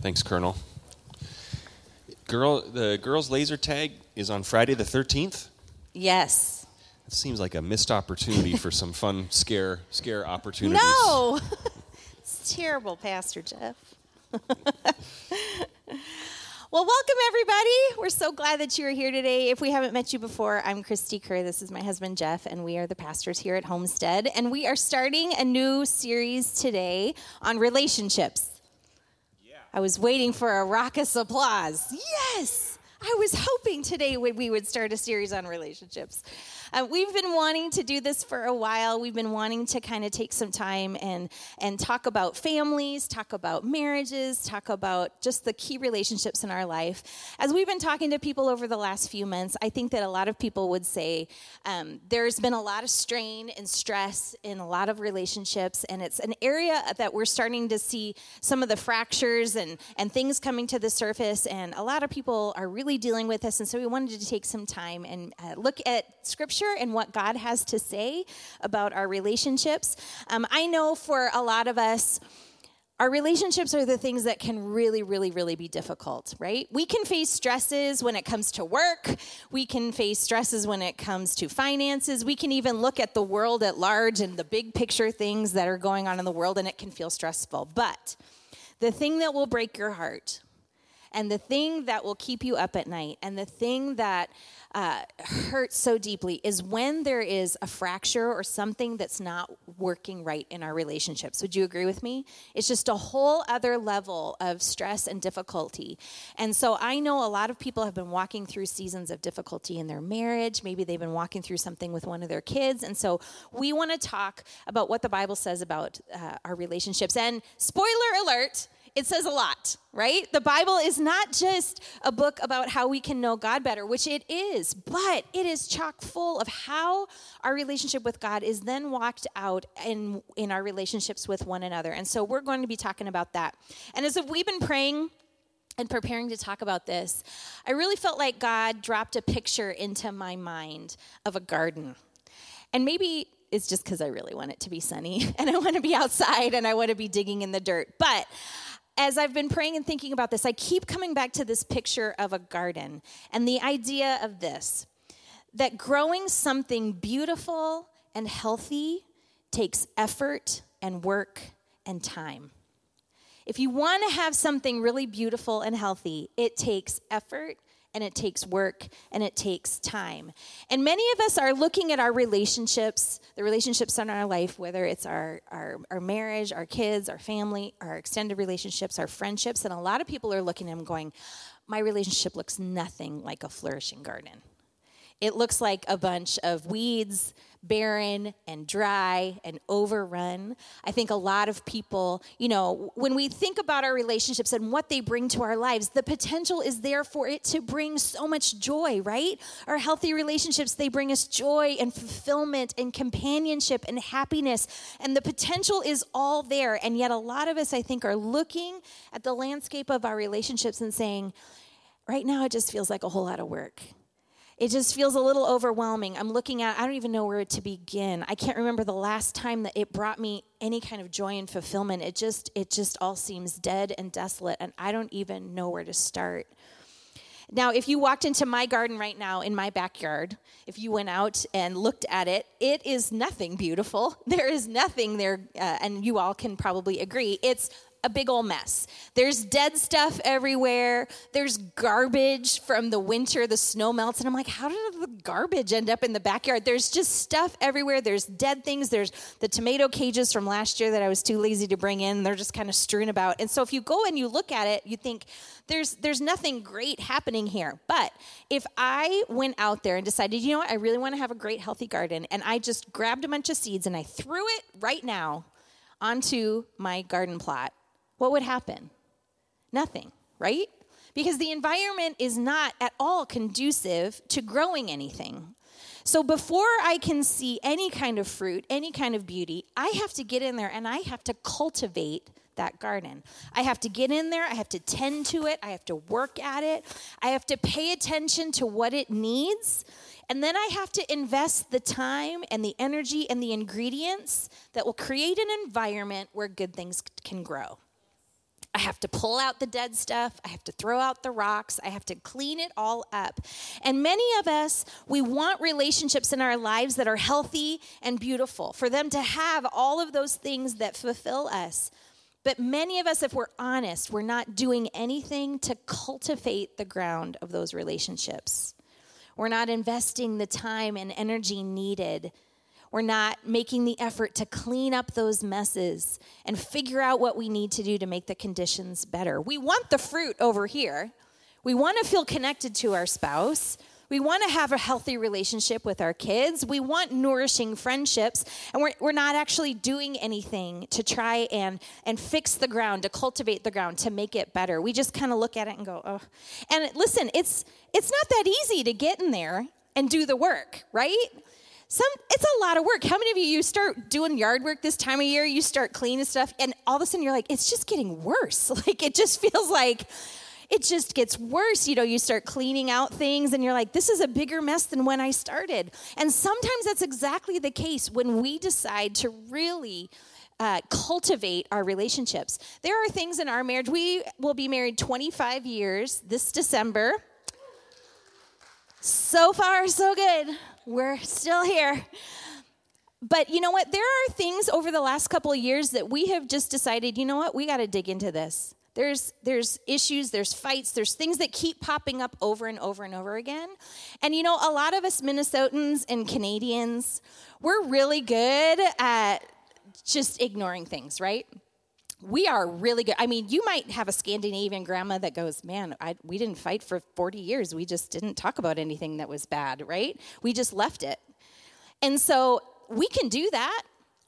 Thanks, Colonel. Girl, the girls' laser tag is on Friday the 13th. Yes. It seems like a missed opportunity for some fun scare scare opportunities. No! it's terrible, Pastor Jeff. Well, welcome everybody. We're so glad that you are here today. If we haven't met you before, I'm Christy Kerr. This is my husband Jeff, and we are the pastors here at Homestead. And we are starting a new series today on relationships. I was waiting for a raucous applause. Yes! I was hoping today we would start a series on relationships. Uh, we've been wanting to do this for a while. We've been wanting to kind of take some time and and talk about families, talk about marriages, talk about just the key relationships in our life. As we've been talking to people over the last few months, I think that a lot of people would say um, there's been a lot of strain and stress in a lot of relationships, and it's an area that we're starting to see some of the fractures and and things coming to the surface, and a lot of people are really dealing with this. And so we wanted to take some time and uh, look at scripture Scripture and what God has to say about our relationships. Um, I know for a lot of us, our relationships are the things that can really, really, really be difficult, right? We can face stresses when it comes to work. We can face stresses when it comes to finances. We can even look at the world at large and the big picture things that are going on in the world, and it can feel stressful. But the thing that will break your heart, and the thing that will keep you up at night, and the thing that uh, hurts so deeply is when there is a fracture or something that's not working right in our relationships. Would you agree with me? It's just a whole other level of stress and difficulty. And so I know a lot of people have been walking through seasons of difficulty in their marriage. Maybe they've been walking through something with one of their kids. And so we want to talk about what the Bible says about uh, our relationships. And spoiler alert, it says a lot, right? The Bible is not just a book about how we can know God better, which it is, but it is chock full of how our relationship with God is then walked out in, in our relationships with one another. And so we're going to be talking about that. And as if we've been praying, and preparing to talk about this, I really felt like God dropped a picture into my mind of a garden. And maybe it's just because I really want it to be sunny and I want to be outside and I want to be digging in the dirt. But as I've been praying and thinking about this, I keep coming back to this picture of a garden and the idea of this that growing something beautiful and healthy takes effort and work and time. If you want to have something really beautiful and healthy, it takes effort and it takes work and it takes time. And many of us are looking at our relationships, the relationships in our life, whether it's our, our, our marriage, our kids, our family, our extended relationships, our friendships, and a lot of people are looking at them going, My relationship looks nothing like a flourishing garden. It looks like a bunch of weeds barren and dry and overrun. I think a lot of people, you know, when we think about our relationships and what they bring to our lives, the potential is there for it to bring so much joy, right? Our healthy relationships, they bring us joy and fulfillment and companionship and happiness. And the potential is all there. And yet, a lot of us, I think, are looking at the landscape of our relationships and saying, right now, it just feels like a whole lot of work it just feels a little overwhelming. I'm looking at, I don't even know where to begin. I can't remember the last time that it brought me any kind of joy and fulfillment. It just, it just all seems dead and desolate, and I don't even know where to start. Now, if you walked into my garden right now in my backyard, if you went out and looked at it, it is nothing beautiful. There is nothing there, uh, and you all can probably agree. It's a big old mess. There's dead stuff everywhere. There's garbage from the winter, the snow melts. And I'm like, how did the garbage end up in the backyard? There's just stuff everywhere. There's dead things. There's the tomato cages from last year that I was too lazy to bring in. They're just kind of strewn about. And so if you go and you look at it, you think, there's there's nothing great happening here. But if I went out there and decided, you know what, I really want to have a great healthy garden, and I just grabbed a bunch of seeds and I threw it right now onto my garden plot, what would happen? Nothing, right? Because the environment is not at all conducive to growing anything. So before I can see any kind of fruit, any kind of beauty, I have to get in there and I have to cultivate that garden. I have to get in there, I have to tend to it, I have to work at it, I have to pay attention to what it needs, and then I have to invest the time and the energy and the ingredients that will create an environment where good things can grow. I have to pull out the dead stuff. I have to throw out the rocks. I have to clean it all up. And many of us, we want relationships in our lives that are healthy and beautiful, for them to have all of those things that fulfill us. But many of us, if we're honest, we're not doing anything to cultivate the ground of those relationships. We're not investing the time and energy needed we're not making the effort to clean up those messes and figure out what we need to do to make the conditions better. We want the fruit over here. We want to feel connected to our spouse. We want to have a healthy relationship with our kids. We want nourishing friendships. And we're, we're not actually doing anything to try and, and fix the ground, to cultivate the ground, to make it better. We just kind of look at it and go, oh. And listen, it's, it's not that easy to get in there and do the work, right? Some it's a lot of work. How many of you you start doing yard work this time of year, you start cleaning stuff and all of a sudden you're like it's just getting worse. Like it just feels like it just gets worse. You know, you start cleaning out things and you're like, this is a bigger mess than when I started. And sometimes that's exactly the case when we decide to really uh, cultivate our relationships. There are things in our marriage. We will be married 25 years this December. So far, so good we're still here. But you know what? There are things over the last couple of years that we have just decided, you know what? We got to dig into this. There's there's issues, there's fights, there's things that keep popping up over and over and over again. And you know, a lot of us Minnesotans and Canadians, we're really good at just ignoring things, right? We are really good. I mean, you might have a Scandinavian grandma that goes, Man, I, we didn't fight for 40 years. We just didn't talk about anything that was bad, right? We just left it. And so we can do that.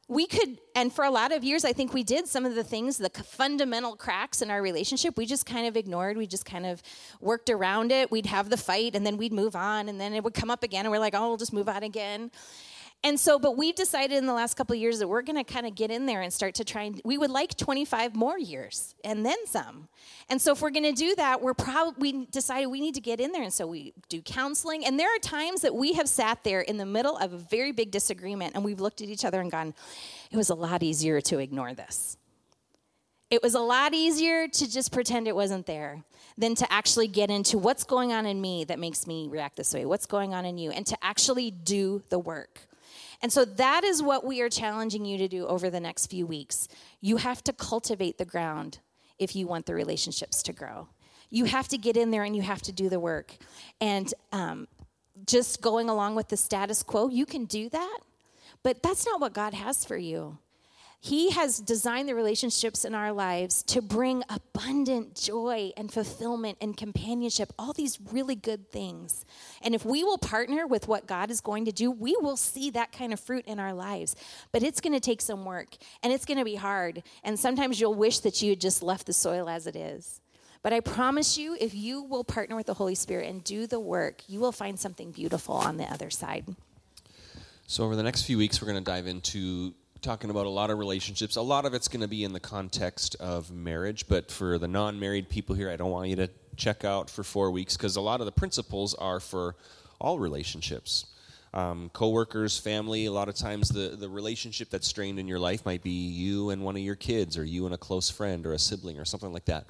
We could, and for a lot of years, I think we did some of the things, the fundamental cracks in our relationship, we just kind of ignored. We just kind of worked around it. We'd have the fight and then we'd move on, and then it would come up again, and we're like, oh, we'll just move on again. And so, but we've decided in the last couple of years that we're going to kind of get in there and start to try and we would like 25 more years and then some. And so, if we're going to do that, we're probably we decided we need to get in there. And so, we do counseling. And there are times that we have sat there in the middle of a very big disagreement and we've looked at each other and gone, it was a lot easier to ignore this. It was a lot easier to just pretend it wasn't there than to actually get into what's going on in me that makes me react this way, what's going on in you, and to actually do the work. And so that is what we are challenging you to do over the next few weeks. You have to cultivate the ground if you want the relationships to grow. You have to get in there and you have to do the work. And um, just going along with the status quo, you can do that, but that's not what God has for you. He has designed the relationships in our lives to bring abundant joy and fulfillment and companionship, all these really good things. And if we will partner with what God is going to do, we will see that kind of fruit in our lives. But it's going to take some work and it's going to be hard. And sometimes you'll wish that you had just left the soil as it is. But I promise you, if you will partner with the Holy Spirit and do the work, you will find something beautiful on the other side. So, over the next few weeks, we're going to dive into talking about a lot of relationships. A lot of it's going to be in the context of marriage, but for the non married people here, I don't want you to check out for four weeks because a lot of the principles are for all relationships. Um, coworkers, family, a lot of times the, the relationship that's strained in your life might be you and one of your kids, or you and a close friend, or a sibling, or something like that.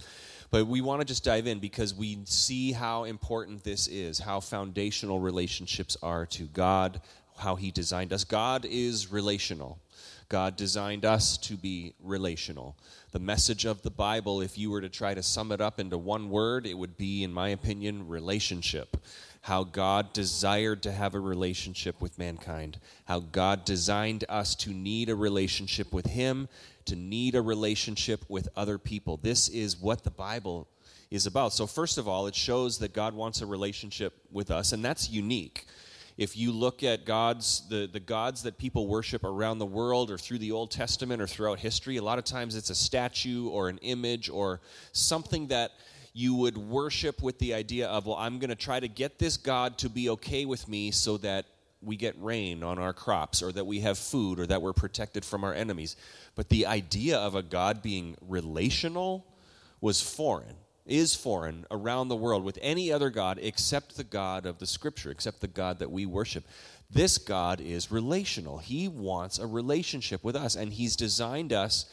But we want to just dive in because we see how important this is, how foundational relationships are to God, how He designed us. God is relational. God designed us to be relational. The message of the Bible, if you were to try to sum it up into one word, it would be, in my opinion, relationship. How God desired to have a relationship with mankind. How God designed us to need a relationship with Him, to need a relationship with other people. This is what the Bible is about. So, first of all, it shows that God wants a relationship with us, and that's unique if you look at gods, the, the gods that people worship around the world or through the Old Testament or throughout history, a lot of times it's a statue or an image or something that you would worship with the idea of, well, I'm going to try to get this God to be okay with me so that we get rain on our crops or that we have food or that we're protected from our enemies. But the idea of a God being relational was foreign is foreign around the world with any other God except the God of the Scripture, except the God that we worship. This God is relational. He wants a relationship with us, and He's designed us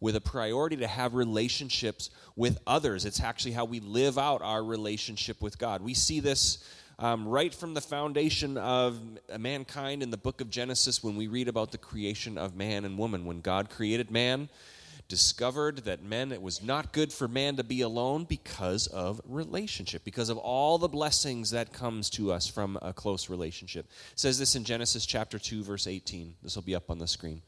with a priority to have relationships with others. It's actually how we live out our relationship with God. We see this um, right from the foundation of mankind in the book of Genesis when we read about the creation of man and woman. When God created man, discovered that men it was not good for man to be alone because of relationship because of all the blessings that comes to us from a close relationship it says this in genesis chapter 2 verse 18 this will be up on the screen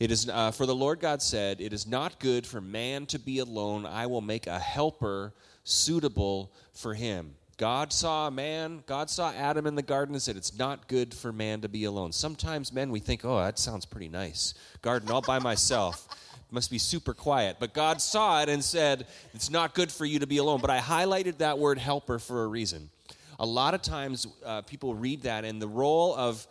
it is uh, for the lord god said it is not good for man to be alone i will make a helper suitable for him God saw man, God saw Adam in the garden and said, It's not good for man to be alone. Sometimes men, we think, Oh, that sounds pretty nice. Garden all by myself. Must be super quiet. But God saw it and said, It's not good for you to be alone. But I highlighted that word helper for a reason. A lot of times uh, people read that, and the role of,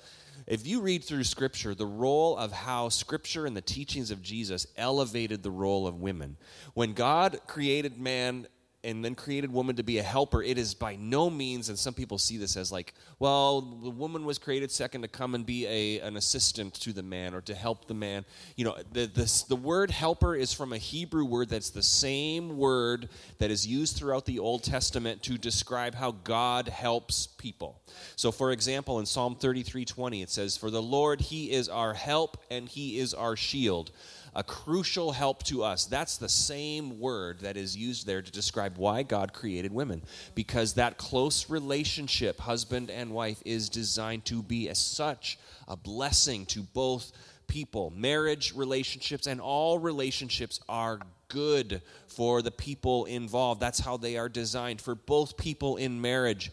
if you read through Scripture, the role of how Scripture and the teachings of Jesus elevated the role of women. When God created man, and then created woman to be a helper, it is by no means, and some people see this as like, well, the woman was created second to come and be a, an assistant to the man or to help the man. You know, the, the, the word helper is from a Hebrew word that's the same word that is used throughout the Old Testament to describe how God helps people. So, for example, in Psalm 33 20, it says, For the Lord, He is our help and He is our shield a crucial help to us. That's the same word that is used there to describe why God created women. Because that close relationship, husband and wife, is designed to be as such a blessing to both people. Marriage relationships and all relationships are good for the people involved. That's how they are designed for both people in marriage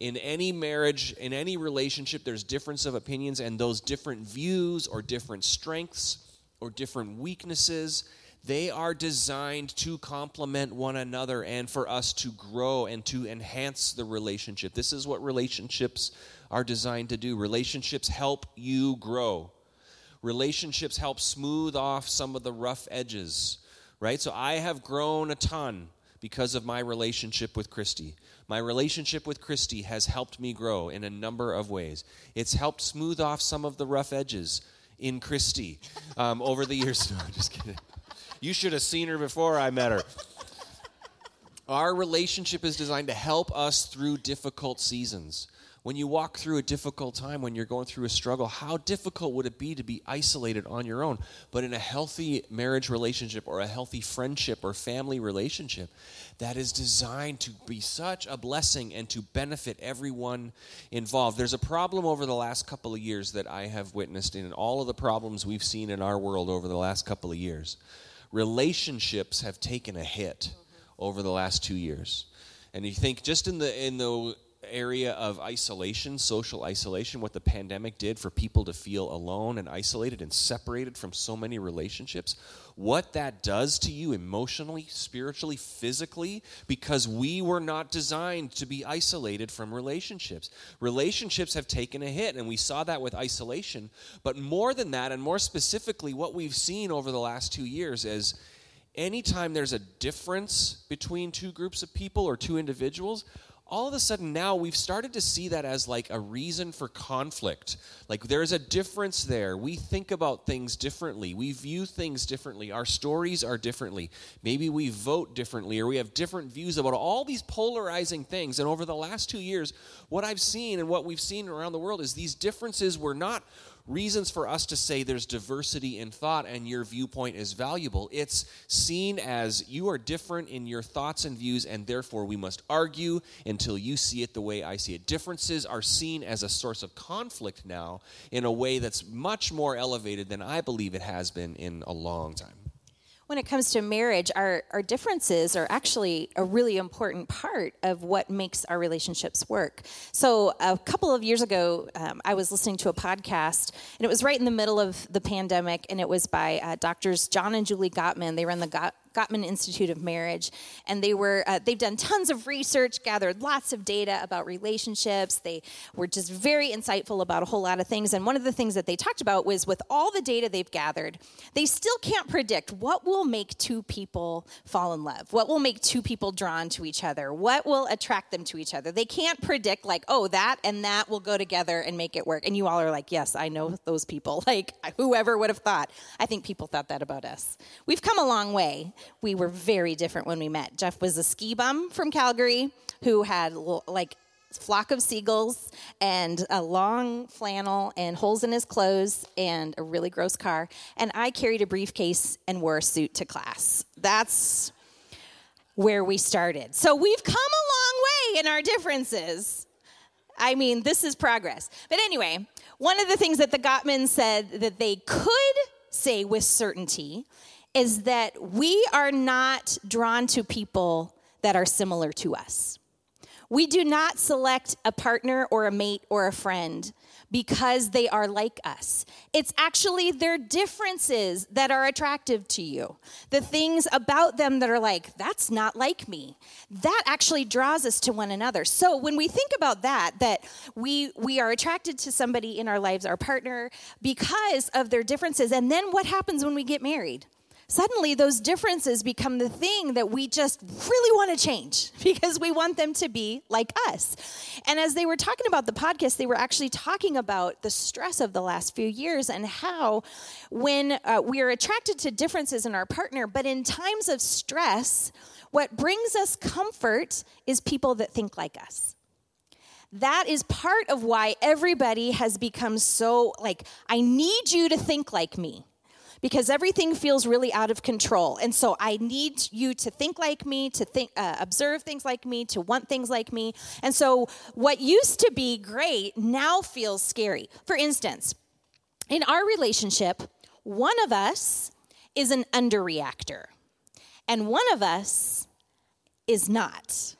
in any marriage, in any relationship, there's difference of opinions, and those different views or different strengths or different weaknesses. They are designed to complement one another and for us to grow and to enhance the relationship. This is what relationships are designed to do. Relationships help you grow, relationships help smooth off some of the rough edges, right? So I have grown a ton because of my relationship with Christy. My relationship with Christy has helped me grow in a number of ways. It's helped smooth off some of the rough edges in Christy um, over the years. No, just kidding. You should have seen her before I met her. Our relationship is designed to help us through difficult seasons when you walk through a difficult time, when you're going through a struggle, how difficult would it be to be isolated on your own? But in a healthy marriage relationship or a healthy friendship or family relationship, that is designed to be such a blessing and to benefit everyone involved. There's a problem over the last couple of years that I have witnessed in all of the problems we've seen in our world over the last couple of years. Relationships have taken a hit over the last two years. And you think just in the in the area of isolation, social isolation, what the pandemic did for people to feel alone and isolated and separated from so many relationships, what that does to you emotionally, spiritually, physically, because we were not designed to be isolated from relationships. Relationships have taken a hit, and we saw that with isolation. But more than that, and more specifically, what we've seen over the last two years is anytime there's a difference between two groups of people or two individuals, all of a sudden now we've started to see that as like a reason for conflict. Like there's a difference there. We think about things differently. We view things differently. Our stories are differently. Maybe we vote differently or we have different views about all these polarizing things. And over the last two years, what I've seen and what we've seen around the world is these differences were not reasons for us to say there's diversity in thought and your viewpoint is valuable. It's seen as you are different in your thoughts and views, and therefore we must argue until you see it the way I see it. Differences are seen as a source of conflict now in a way that's much more elevated than I believe it has been in a long time when it comes to marriage, our, our differences are actually a really important part of what makes our relationships work. So, a couple of years ago, um, I was listening to a podcast, and it was right in the middle of the pandemic, and it was by uh, doctors John and Julie Gottman. They run the Gottman Institute of Marriage, and they were uh, they've done tons of research, gathered lots of data about relationships. They were just very insightful about a whole lot of things. And one of the things that they talked about was with all the data they've gathered, they still can't predict what will make two people fall in love, what will make two people drawn to each other, what will attract them to each other. They can't predict like, oh, that and that will go together and make it work. And you all are like, yes, I know those people. Like whoever would have thought. I think people thought that about us. We've come a long way we were very different when we met. Jeff was a ski bum from Calgary who had like flock of seagulls and a long flannel and holes in his clothes and a really gross car and i carried a briefcase and wore a suit to class. That's where we started. So we've come a long way in our differences. I mean this is progress. But anyway one of the things that the gottmans said that they could say with certainty is that we are not drawn to people that are similar to us. We do not select a partner or a mate or a friend because they are like us. It's actually their differences that are attractive to you. The things about them that are like, that's not like me. That actually draws us to one another. So when we think about that, that we we are attracted to somebody in our lives, our partner, because of their differences. And then what happens when we get married? Suddenly those differences become the thing that we just really want to change because we want them to be like us. And as they were talking about the podcast, they were actually talking about the stress of the last few years and how when uh, we are attracted to differences in our partner, but in times of stress, what brings us comfort is people that think like us that is part of why everybody has become so like, I need you to think like me because everything feels really out of control. And so I need you to think like me, to think, uh, observe things like me, to want things like me. And so what used to be great now feels scary. For instance, in our relationship, one of us is an underreactor, and one of us is not.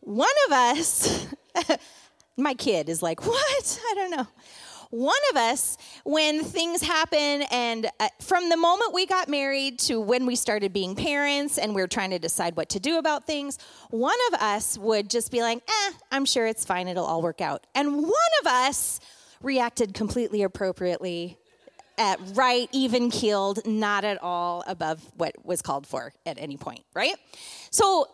One of us, my kid is like, What? I don't know one of us, when things happen, and uh, from the moment we got married to when we started being parents and we are trying to decide what to do about things, one of us would just be like, eh, I'm sure it's fine, it'll all work out. And one of us reacted completely appropriately at right, even keeled, not at all above what was called for at any point, right? So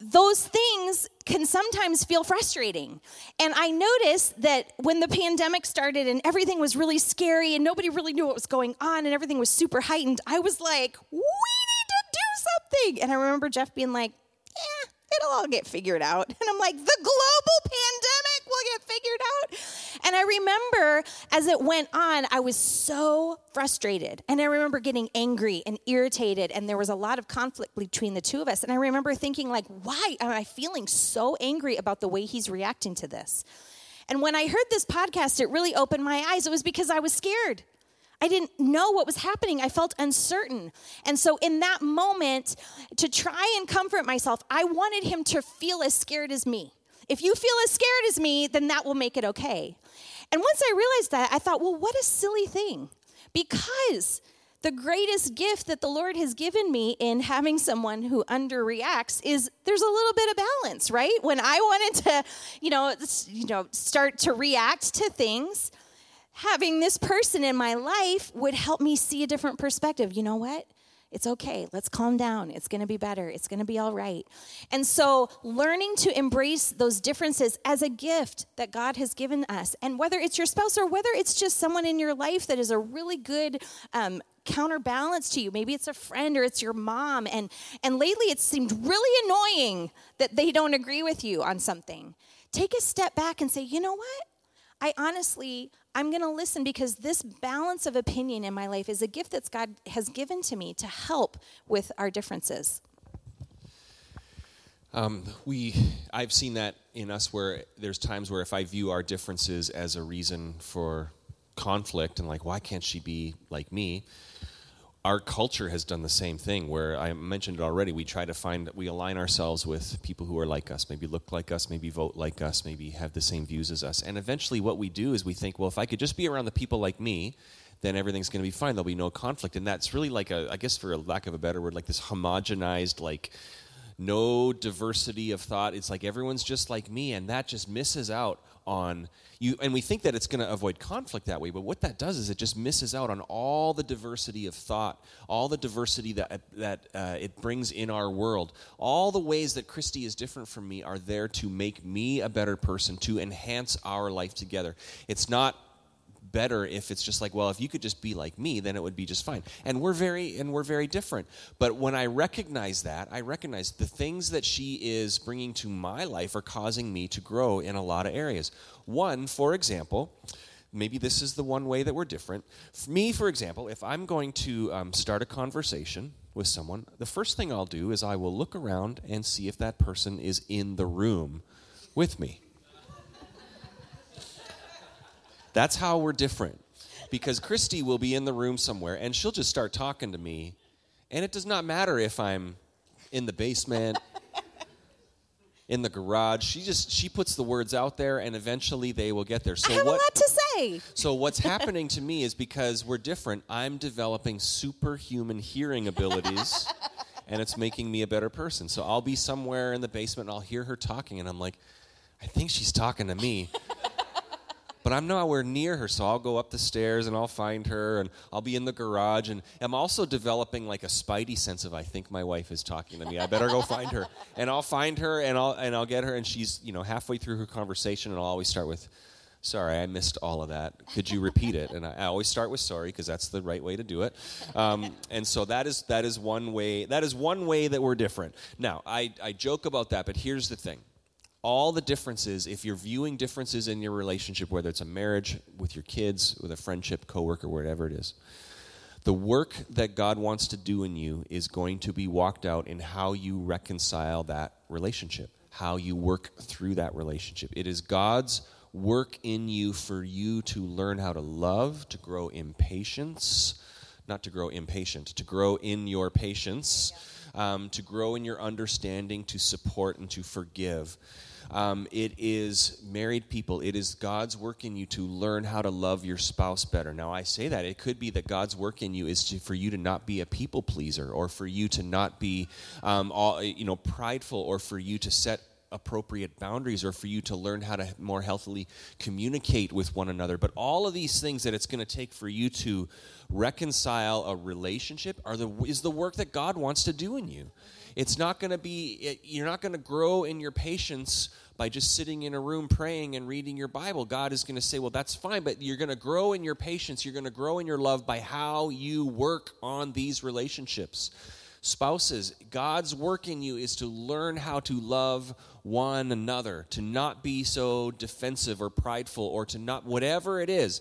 those things can sometimes feel frustrating. And I noticed that when the pandemic started and everything was really scary and nobody really knew what was going on and everything was super heightened, I was like, we need to do something. And I remember Jeff being like, yeah, it'll all get figured out. And I'm like, the global pandemic get figured out. And I remember as it went on, I was so frustrated. And I remember getting angry and irritated. And there was a lot of conflict between the two of us. And I remember thinking, like, why am I feeling so angry about the way he's reacting to this? And when I heard this podcast, it really opened my eyes. It was because I was scared. I didn't know what was happening. I felt uncertain. And so, in that moment, to try and comfort myself, I wanted him to feel as scared as me. If you feel as scared as me, then that will make it okay. And once I realized that, I thought, well, what a silly thing. Because the greatest gift that the Lord has given me in having someone who underreacts is there's a little bit of balance, right? When I wanted to, you know, you know, start to react to things, having this person in my life would help me see a different perspective. You know what? It's okay. Let's calm down. It's going to be better. It's going to be all right. And so, learning to embrace those differences as a gift that God has given us, and whether it's your spouse or whether it's just someone in your life that is a really good um, counterbalance to you, maybe it's a friend or it's your mom, and and lately it seemed really annoying that they don't agree with you on something. Take a step back and say, you know what? I honestly, I'm going to listen because this balance of opinion in my life is a gift that God has given to me to help with our differences. Um, we, I've seen that in us where there's times where if I view our differences as a reason for conflict and like, why can't she be like me? Our culture has done the same thing where I mentioned it already. We try to find that we align ourselves with people who are like us, maybe look like us, maybe vote like us, maybe have the same views as us. And eventually, what we do is we think, well, if I could just be around the people like me, then everything's going to be fine. There'll be no conflict. And that's really like a, I guess for a lack of a better word, like this homogenized, like no diversity of thought. It's like everyone's just like me, and that just misses out on you. And we think that it's going to avoid conflict that way, but what that does is it just misses out on all the diversity of thought, all the diversity that that uh, it brings in our world. All the ways that Christy is different from me are there to make me a better person, to enhance our life together. It's not better if it's just like well if you could just be like me then it would be just fine. And we're very and we're very different. But when i recognize that i recognize the things that she is bringing to my life are causing me to grow in a lot of areas. One for example maybe this is the one way that we're different. For me for example if i'm going to um, start a conversation with someone the first thing i'll do is i will look around and see if that person is in the room with me that's how we're different. Because Christy will be in the room somewhere and she'll just start talking to me. And it does not matter if I'm in the basement, in the garage. She just she puts the words out there and eventually they will get there. So I have what, a lot to say. So what's happening to me is because we're different, I'm developing superhuman hearing abilities. and it's making me a better person. So I'll be somewhere in the basement and I'll hear her talking and I'm like, I think she's talking to me but I'm nowhere near her. So I'll go up the stairs and I'll find her, and I'll be in the garage. And I'm also developing like a spidey sense of I think my wife is talking to me. I better go find her. And I'll find her, and I'll and I'll get her, and she's you know halfway through her conversation, and I'll always start with. Sorry, I missed all of that. Could you repeat it? And I, I always start with sorry because that's the right way to do it. Um, and so that is that is one way. That is one way that we're different. Now I, I joke about that, but here's the thing: all the differences, if you're viewing differences in your relationship, whether it's a marriage, with your kids, with a friendship, coworker, whatever it is, the work that God wants to do in you is going to be walked out in how you reconcile that relationship, how you work through that relationship. It is God's work in you for you to learn how to love, to grow in patience, not to grow impatient, to grow in your patience, um, to grow in your understanding, to support, and to forgive. Um, it is married people. It is God's work in you to learn how to love your spouse better. Now, I say that. It could be that God's work in you is to, for you to not be a people pleaser or for you to not be um, all, you know, prideful or for you to set appropriate boundaries or for you to learn how to more healthily communicate with one another. But all of these things that it's going to take for you to reconcile a relationship are the, is the work that God wants to do in you. It's not going to be, you're not going to grow in your patience by just sitting in a room praying and reading your Bible. God is going to say, well, that's fine, but you're going to grow in your patience. You're going to grow in your love by how you work on these relationships. Spouses, God's work in you is to learn how to love one another, to not be so defensive or prideful, or to not, whatever it is.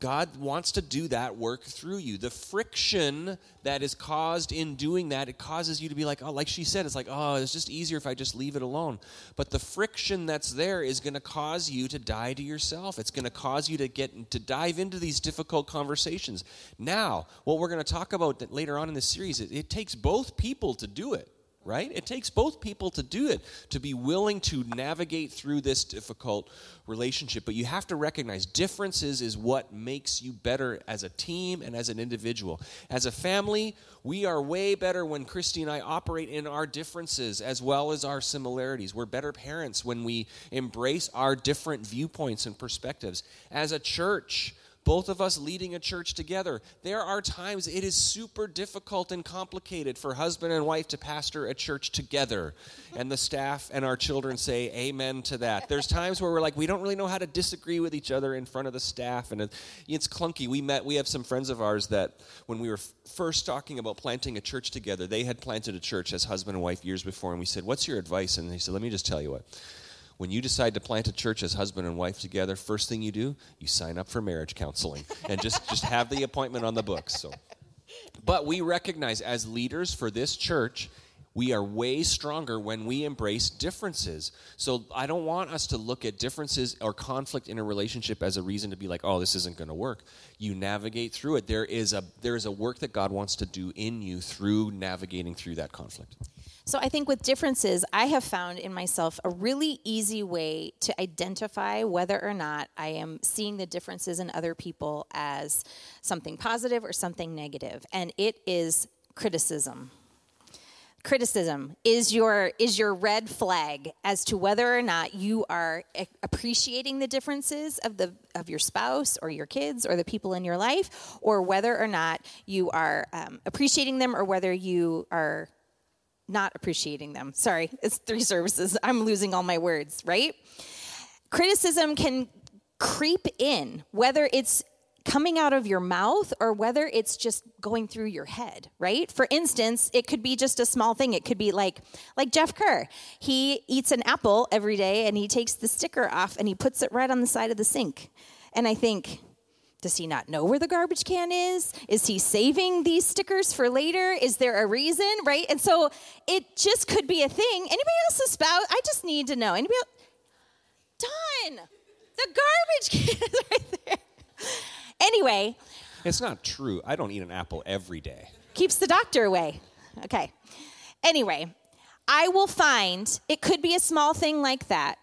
God wants to do that work through you. The friction that is caused in doing that, it causes you to be like, oh, like she said, it's like, oh, it's just easier if I just leave it alone. But the friction that's there is going to cause you to die to yourself. It's going to cause you to get to dive into these difficult conversations. Now, what we're going to talk about later on in this series, it, it takes both people to do it right? It takes both people to do it, to be willing to navigate through this difficult relationship. But you have to recognize differences is what makes you better as a team and as an individual. As a family, we are way better when Christy and I operate in our differences as well as our similarities. We're better parents when we embrace our different viewpoints and perspectives. As a church, both of us leading a church together. There are times it is super difficult and complicated for husband and wife to pastor a church together. And the staff and our children say amen to that. There's times where we're like, we don't really know how to disagree with each other in front of the staff. And it's clunky. We met, we have some friends of ours that when we were first talking about planting a church together, they had planted a church as husband and wife years before. And we said, What's your advice? And they said, Let me just tell you what when you decide to plant a church as husband and wife together, first thing you do, you sign up for marriage counseling and just, just have the appointment on the books. So, but we recognize as leaders for this church, We are way stronger when we embrace differences. So I don't want us to look at differences or conflict in a relationship as a reason to be like, "Oh, this isn't going to work." You navigate through it. There is a there is a work that God wants to do in you through navigating through that conflict. So I think with differences, I have found in myself a really easy way to identify whether or not I am seeing the differences in other people as something positive or something negative, and it is criticism. Criticism is your is your red flag as to whether or not you are appreciating the differences of the of your spouse or your kids or the people in your life or whether or not you are um, appreciating them or whether you are not appreciating them. Sorry it's three services. I'm losing all my words right? Criticism can creep in whether it's coming out of your mouth or whether it's just going through your head right? For instance it could be just a small thing. It could be like like jeff kerr. He eats an apple every day and he takes the sticker off and he puts it right on the side of the sink. And i think does he not know where the garbage can is is he saving these stickers for later is there a reason right and so it just could be a thing anybody else's spouse i just need to know anybody else? done the garbage can is right there Anyway. It's not true. I don't eat an apple every day. Keeps the doctor away. Okay. Anyway, I will find it could be a small thing like that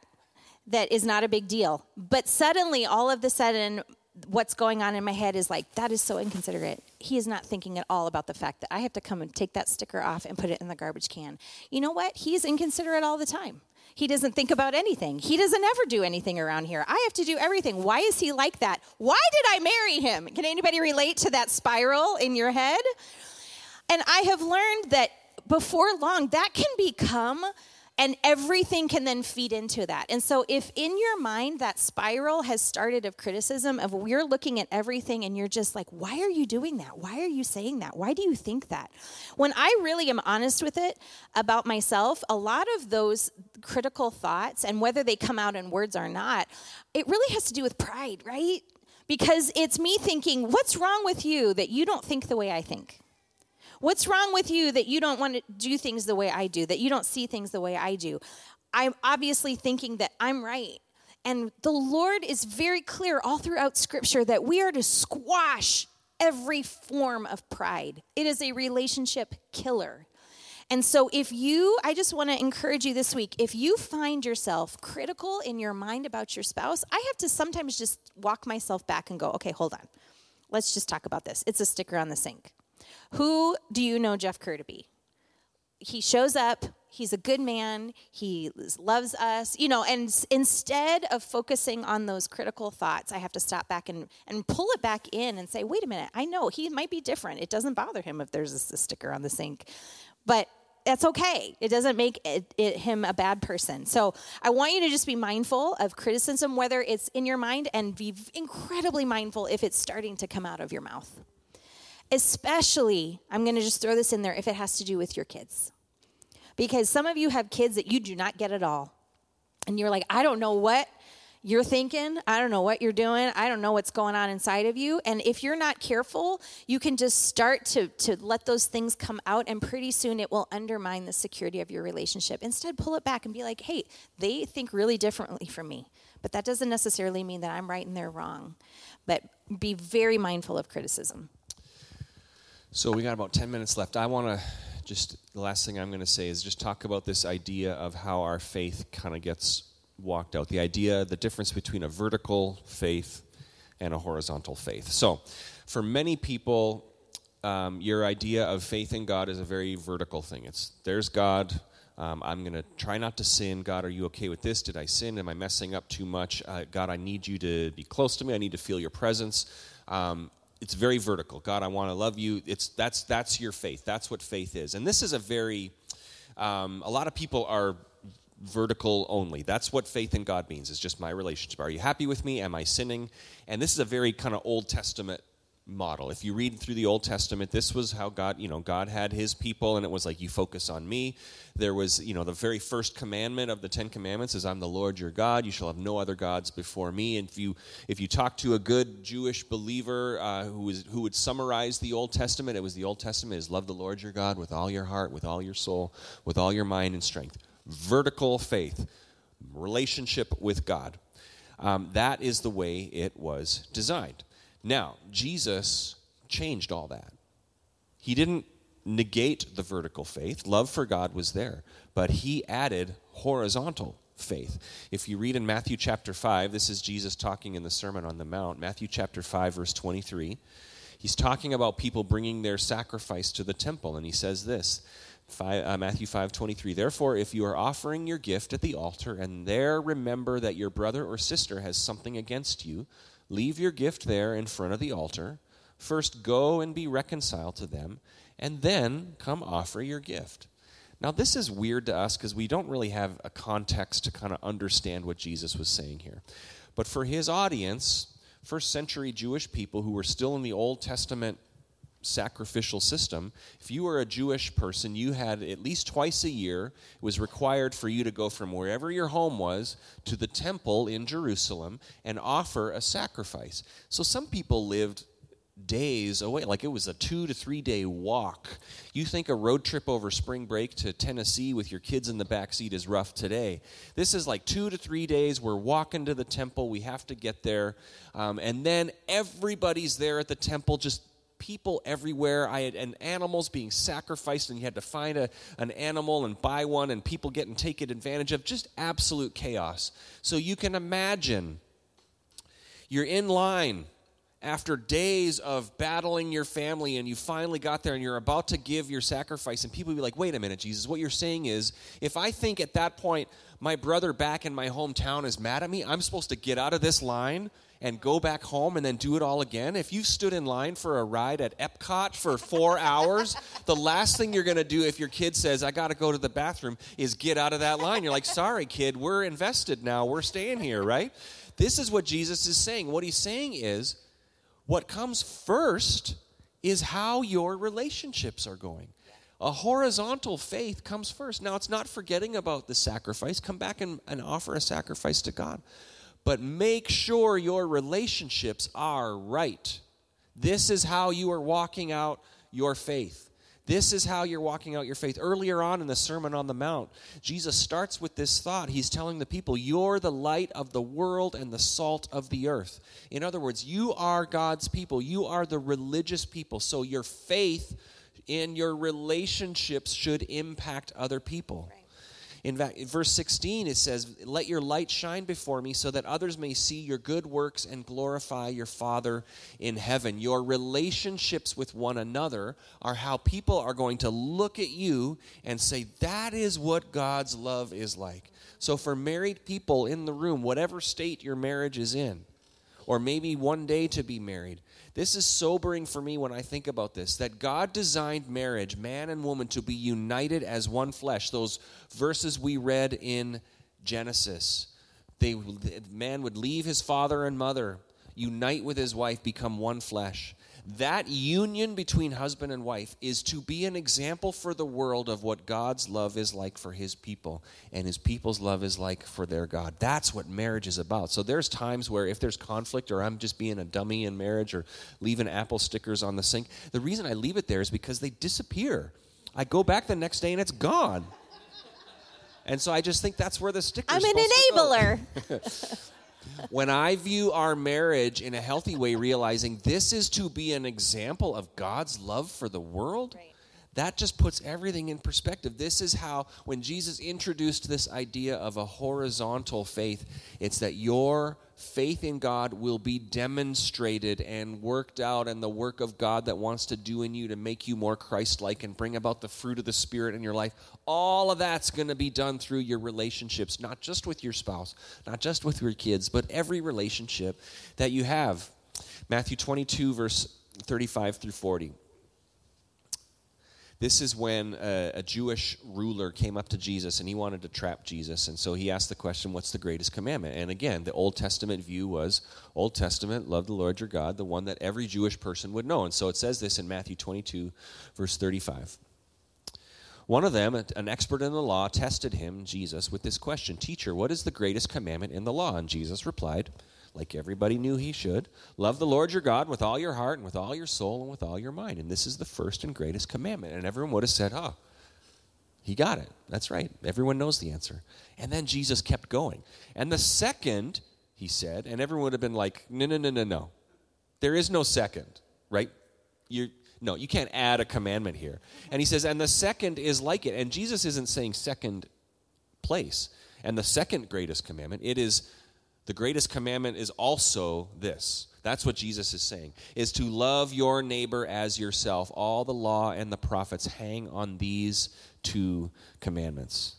that is not a big deal. But suddenly, all of the sudden, what's going on in my head is like, that is so inconsiderate. He is not thinking at all about the fact that I have to come and take that sticker off and put it in the garbage can. You know what? He's inconsiderate all the time. He doesn't think about anything. He doesn't ever do anything around here. I have to do everything. Why is he like that? Why did I marry him? Can anybody relate to that spiral in your head? And I have learned that before long, that can become and everything can then feed into that. And so, if in your mind that spiral has started of criticism, of we're looking at everything and you're just like, why are you doing that? Why are you saying that? Why do you think that? When I really am honest with it about myself, a lot of those critical thoughts, and whether they come out in words or not, it really has to do with pride, right? Because it's me thinking, what's wrong with you that you don't think the way I think? What's wrong with you that you don't want to do things the way I do, that you don't see things the way I do? I'm obviously thinking that I'm right. And the Lord is very clear all throughout Scripture that we are to squash every form of pride. It is a relationship killer. And so, if you, I just want to encourage you this week, if you find yourself critical in your mind about your spouse, I have to sometimes just walk myself back and go, okay, hold on. Let's just talk about this. It's a sticker on the sink. Who do you know Jeff Kerr to be? He shows up, he's a good man, he loves us, you know, and instead of focusing on those critical thoughts, I have to stop back and, and pull it back in and say, wait a minute, I know he might be different. It doesn't bother him if there's a, sticker on the sink. But that's okay. It doesn't make it, it, him a bad person. So I want you to just be mindful of criticism, whether it's in your mind, and be incredibly mindful if it's starting to come out of your mouth. Especially, I'm going to just throw this in there if it has to do with your kids. Because some of you have kids that you do not get at all. And you're like, I don't know what you're thinking. I don't know what you're doing. I don't know what's going on inside of you. And if you're not careful, you can just start to, to let those things come out, and pretty soon it will undermine the security of your relationship. Instead, pull it back and be like, hey, they think really differently from me. But that doesn't necessarily mean that I'm right and they're wrong. But be very mindful of criticism. So we got about 10 minutes left. I want to just, the last thing I'm going to say is just talk about this idea of how our faith kind of gets walked out. The idea, the difference between a vertical faith and a horizontal faith. So for many people, um, your idea of faith in God is a very vertical thing. It's there's God. Um, I'm going to try not to sin. God, are you okay with this? Did I sin? Am I messing up too much? Uh, God, I need you to be close to me. I need to feel your presence. Um, it's very vertical. God, I want to love you. It's that's that's your faith. That's what faith is. And this is a very um, a lot of people are vertical only. That's what faith in God means. It's just my relationship. Are you happy with me? Am I sinning? And this is a very kind of Old Testament model. If you read through the Old Testament, this was how God, you know, God had his people and it was like you focus on me. There was, you know, the very first commandment of the 10 commandments is I'm the Lord your God. You shall have no other gods before me. And if you if you talk to a good Jewish believer uh, who is who would summarize the Old Testament, it was the Old Testament is love the Lord your God with all your heart, with all your soul, with all your mind and strength. Vertical faith, relationship with God. Um, that is the way it was designed. Now, Jesus changed all that. He didn't negate the vertical faith. Love for God was there, but he added horizontal faith. If you read in Matthew chapter 5, this is Jesus talking in the Sermon on the Mount, Matthew chapter 5, verse 23. He's talking about people bringing their sacrifice to the temple, and he says this. Five, uh, Matthew 5 23. Therefore, if you are offering your gift at the altar and there remember that your brother or sister has something against you, Leave your gift there in front of the altar. First, go and be reconciled to them, and then come offer your gift. Now, this is weird to us because we don't really have a context to kind of understand what Jesus was saying here. But for his audience, first century Jewish people who were still in the Old Testament sacrificial system. If you were a Jewish person, you had at least twice a year, it was required for you to go from wherever your home was to the temple in Jerusalem and offer a sacrifice. So some people lived days away like it was a 2 to 3 day walk you think a road trip over spring break to Tennessee with your kids in the back seat is rough today this is like 2 to 3 days we're walking to the temple we have to get there um, and then everybody's there at the temple just people everywhere. I had and animals being sacrificed, and you had to find a, an animal and buy one, and people getting taken advantage of. Just absolute chaos. So you can imagine you're in line after days of battling your family and you finally got there and you're about to give your sacrifice and people be like wait a minute jesus what you're saying is if i think at that point my brother back in my hometown is mad at me i'm supposed to get out of this line and go back home and then do it all again. If you've stood in line for a ride at Epcot for four hours, the last thing you're going to do if your kid says, I got to go to the bathroom, is get out of that line. You're like, sorry, kid, we're invested now. We're staying here, right? This is what Jesus is saying. What he's saying is, what comes first is how your relationships are going. A horizontal faith comes first. Now, it's not forgetting about the sacrifice. Come back and, and offer a sacrifice to God but make sure your relationships are right. This is how you are walking out your faith. This is how you're walking out your faith. Earlier on in the Sermon on the Mount, Jesus starts with this thought. He's telling the people, You're the light of the world and the salt of the earth. In other words, you are God's people. You are the religious people. So your faith in your relationships should impact other people. In fact, verse 16, it says, Let your light shine before me so that others may see your good works and glorify your Father in heaven. Your relationships with one another are how people are going to look at you and say, That is what God's love is like. So, for married people in the room, whatever state your marriage is in, or maybe one day to be married, this is sobering for me when I think about this that God designed marriage, man and woman, to be united as one flesh. Those verses we read in Genesis. They, man would leave his father and mother, unite with his wife, become one flesh. That union between husband and wife is to be an example for the world of what God's love is like for his people and his people's love is like for their God. That's what marriage is about. So there's times where if there's conflict or I'm just being a dummy in marriage or leaving apple stickers on the sink, the reason I leave it there is because they disappear. I go back the next day and it's gone. And so I just think that's where the stickers. I'm an enabler. when I view our marriage in a healthy way, realizing this is to be an example of God's love for the world, right. That just puts everything in perspective. This is how, when Jesus introduced this idea of a horizontal faith, it's that your faith in God will be demonstrated and worked out, and the work of God that wants to do in you to make you more Christ like and bring about the fruit of the Spirit in your life, all of that's going to be done through your relationships, not just with your spouse, not just with your kids, but every relationship that you have. Matthew 22, verse 35 through 40. This is when a, a, Jewish ruler came up to Jesus and he wanted to trap Jesus. And so he asked the question, What's the greatest commandment? And again, the Old Testament view was Old Testament, love the Lord your God, the one that every Jewish person would know. And so it says this in Matthew 22, verse 35. One of them, an expert in the law, tested him, Jesus, with this question Teacher, what is the greatest commandment in the law? And Jesus replied, like everybody knew he should. Love the Lord your God with all your heart and with all your soul and with all your mind. And this is the first and greatest commandment. And everyone would have said, Oh, he got it. That's right. Everyone knows the answer. And then Jesus kept going. And the second, he said, and everyone would have been like, No, no, no, no, no. There is no second, right? You're, no, you can't add a commandment here. And he says, and the second is like it. And Jesus isn't saying second place. And the second greatest commandment, it is the greatest commandment is also this. That's what Jesus is saying, is to love your neighbor as yourself. All the law and the prophets hang on these two commandments.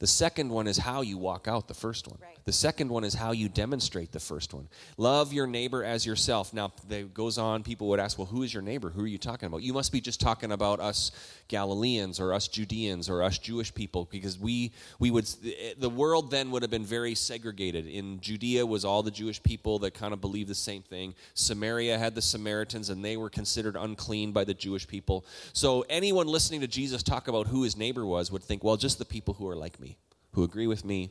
The second one is how you walk out the first one. Right. The second one is how you demonstrate the first one. Love your neighbor as yourself. Now, it goes on, people would ask, well, who is your neighbor? Who are you talking about? You must be just talking about us Galileans or us Judeans or us Jewish people because we, we would, eh, the world then would have been very segregated. In Judea was all the Jewish people that kind of believed the same thing. Samaria had the Samaritans and they were considered unclean by the Jewish people. So anyone listening to Jesus talk about who his neighbor was would think, well, just the people who are like me, who agree with me,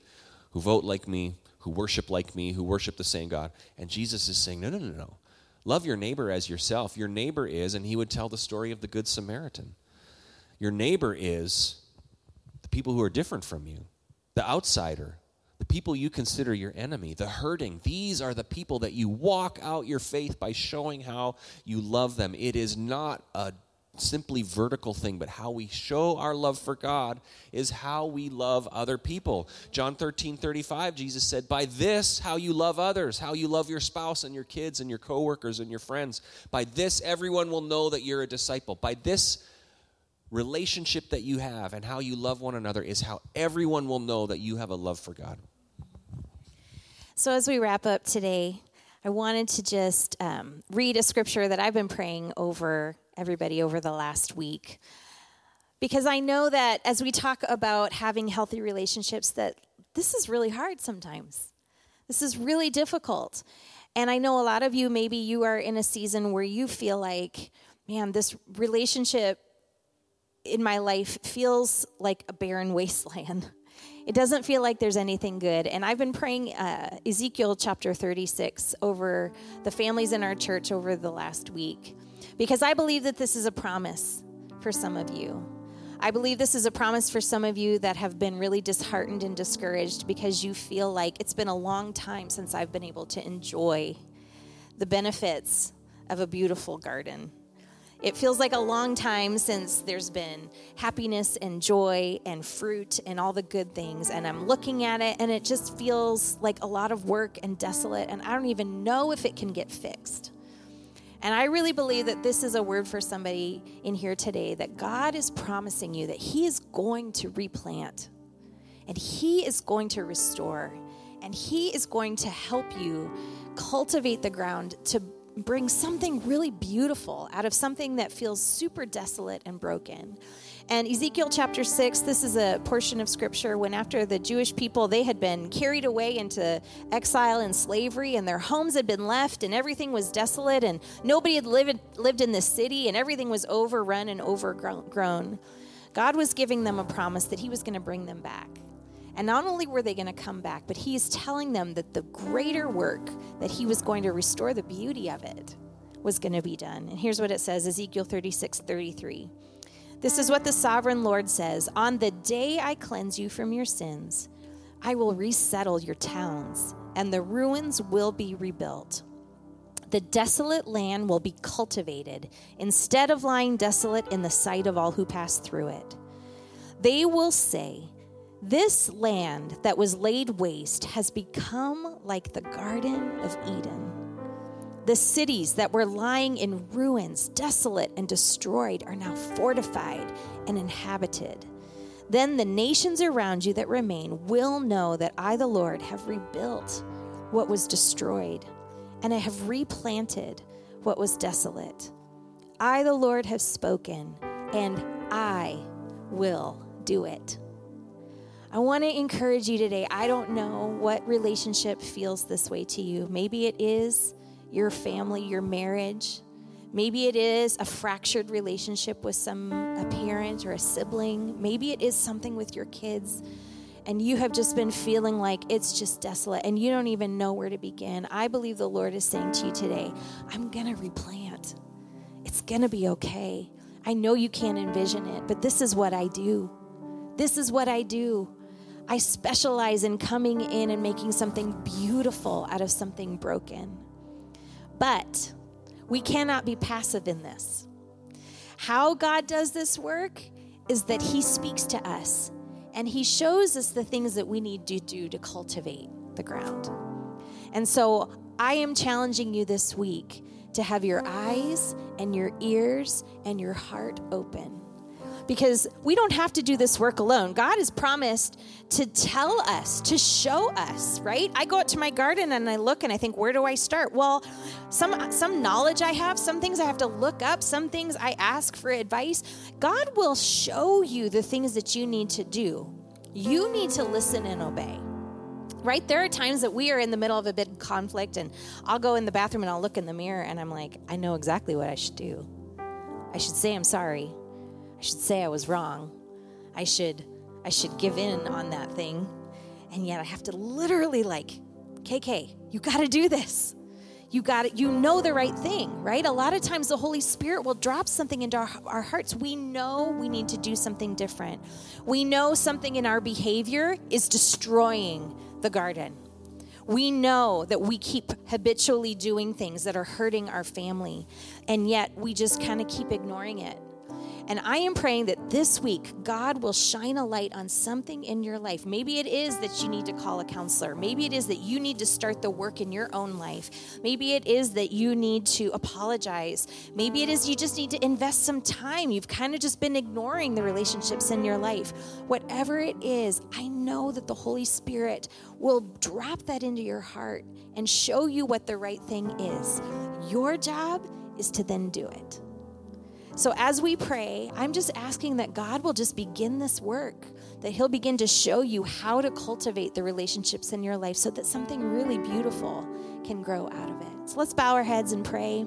who vote like me, who worship like me, who worship the same God. And Jesus is saying, no, no, no, no. Love your neighbor as yourself. Your neighbor is, and he would tell the story of the Good Samaritan. Your neighbor is the people who are different from you, the outsider, the people you consider your enemy, the hurting. These are the people that you walk out your faith by showing how you love them. It is not a simply vertical thing, but how we show our love for God is how we love other people. John 13, 35, Jesus said, By this, how you love others, how you love your spouse and your kids and your coworkers and your friends. By this, everyone will know that you're a disciple. By this relationship that you have and how you love one another is how everyone will know that you have a love for God. So, as we wrap up today, I wanted to just um, read a scripture that I've been praying over everybody over the last week. Because I know that as we talk about having healthy relationships, that this is really hard sometimes. This is really difficult. And I know a lot of you, maybe you are in a season where you feel like, man, this relationship in my life feels like a barren wasteland. It doesn't feel like there's anything good. And I've been praying uh, Ezekiel chapter 36 over the families in our church over the last week because I believe that this is a promise for some of you. I believe this is a promise for some of you that have been really disheartened and discouraged because you feel like it's been a long time since I've been able to enjoy the benefits of a beautiful garden. It feels like a long time since there's been happiness and joy and fruit and all the good things. And I'm looking at it and it just feels like a lot of work and desolate. And I don't even know if it can get fixed. And I really believe that this is a word for somebody in here today that God is promising you that He is going to replant and He is going to restore and He is going to help you cultivate the ground to bring something really beautiful out of something that feels super desolate and broken. And Ezekiel chapter 6, this is a portion of scripture when after the Jewish people, they had been carried away into exile and slavery, and their homes had been left, and everything was desolate, and nobody had lived, lived in the city, and everything was overrun and overgrown. God was giving them a promise that He was going to bring them back. And not only were they going to come back, but He is telling them that the greater work that He was going to restore the beauty of it was going to be done. And here's what it says Ezekiel 36 33. This is what the sovereign Lord says On the day I cleanse you from your sins, I will resettle your towns, and the ruins will be rebuilt. The desolate land will be cultivated instead of lying desolate in the sight of all who pass through it. They will say, This land that was laid waste has become like the Garden of Eden. The cities that were lying in ruins, desolate and destroyed, are now fortified and inhabited. Then the nations around you that remain will know that I, the Lord, have rebuilt what was destroyed, and I have replanted what was desolate. I, the Lord, have spoken, and I will do it. I want to encourage you today. I don't know what relationship feels this way to you. Maybe it is your family, your marriage. Maybe it is a fractured relationship with some a parent or a sibling. Maybe it is something with your kids and you have just been feeling like it's just desolate and you don't even know where to begin. I believe the Lord is saying to you today, I'm going to replant. It's going to be okay. I know you can't envision it, but this is what I do. This is what I do. I specialize in coming in and making something beautiful out of something broken. But we cannot be passive in this. How God does this work is that He speaks to us and He shows us the things that we need to do to cultivate the ground. And so I am challenging you this week to have your eyes and your ears and your heart open because we don't have to do this work alone. God has promised to tell us, to show us, right? I go out to my garden and I look and I think, where do I start? Well, some some knowledge I have, some things I have to look up, some things I ask for advice. God will show you the things that you need to do. You need to listen and obey right? There are times that we are in the middle of a big conflict, and I'll go in the bathroom and I'll look in the mirror and I'm like, I know exactly what I should do. I should say I'm sorry. I should say I was wrong. I should I should give in on that thing. And yet I have to literally like, KK, you got to do this. You got it. You know the right thing, right? A lot of times the Holy Spirit will drop something into our, our hearts. We know we need to do something different. We know something in our behavior is destroying the garden. We know that we keep habitually doing things that are hurting our family, and yet we just kind of keep ignoring it. And I am praying that this week, God will shine a light on something in your life. Maybe it is that you need to call a counselor. Maybe it is that you need to start the work in your own life. Maybe it is that you need to apologize. Maybe it is you just need to invest some time. You've kind of just been ignoring the relationships in your life. Whatever it is, I know that the Holy Spirit will drop that into your heart and show you what the right thing is. Your job is to then do it. So, as we pray, I'm just asking that God will just begin this work, that He'll begin to show you how to cultivate the relationships in your life so that something really beautiful can grow out of it. So, let's bow our heads and pray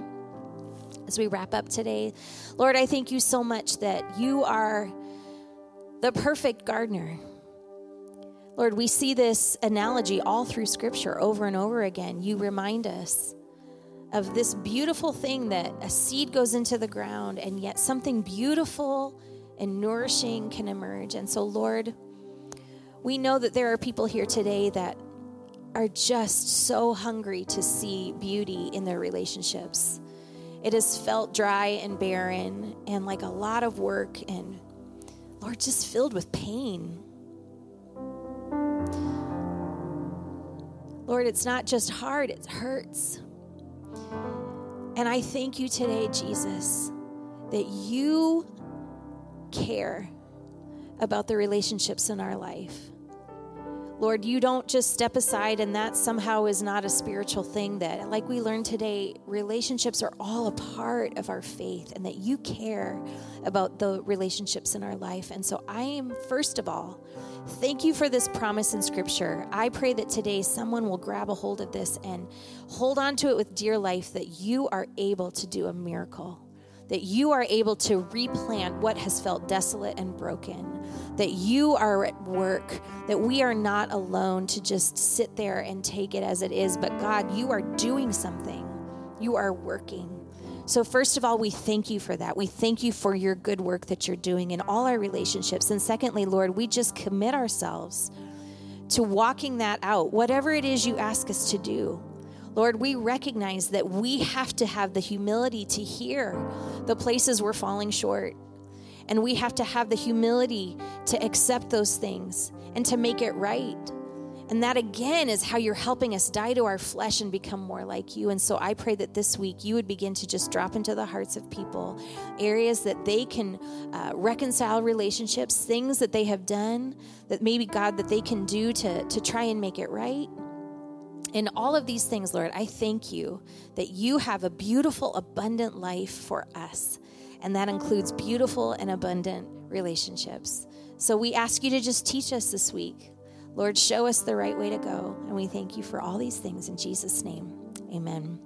as we wrap up today. Lord, I thank you so much that you are the perfect gardener. Lord, we see this analogy all through Scripture over and over again. You remind us of this beautiful thing that a seed goes into the ground and yet something beautiful and nourishing can emerge. And so, Lord, we know that there are people here today that are just so hungry to see beauty in their relationships. It has felt dry and barren and like a lot of work and, Lord, just filled with pain. Lord, it's not just hard, it hurts. And I thank you today, Jesus, that you care about the relationships in our life. Lord, you don't just step aside and that somehow is not a spiritual thing that, like we learned today, relationships are all a part of our faith and that you care about the relationships in our life. And so I am, first of all, Thank you for this promise in Scripture. I pray that today someone will grab a hold of this and hold on to it with dear life that you are able to do a miracle, that you are able to replant what has felt desolate and broken, that you are at work, that we are not alone to just sit there and take it as it is, but God, you are doing something, you are working. So, first of all, we thank you for that. We thank you for your good work that you're doing in all our relationships. And secondly, Lord, we just commit ourselves to walking that out, whatever it is you ask us to do. Lord, we recognize that we have to have the humility to hear the places we're falling short. And we have to have the humility to accept those things and to make it right. And that again is how you're helping us die to our flesh and become more like you. And so I pray that this week you would begin to just drop into the hearts of people areas that they can uh, reconcile relationships, things that they have done that maybe, God, that they can do to, to try and make it right. In all of these things, Lord, I thank you that you have a beautiful, abundant life for us. And that includes beautiful and abundant relationships. So we ask you to just teach us this week. Lord, show us the right way to go. And we thank you for all these things in Jesus' name. Amen.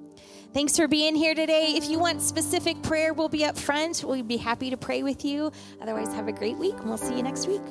Thanks for being here today. If you want specific prayer, we'll be up front. We'll be happy to pray with you. Otherwise, have a great week, and we'll see you next week.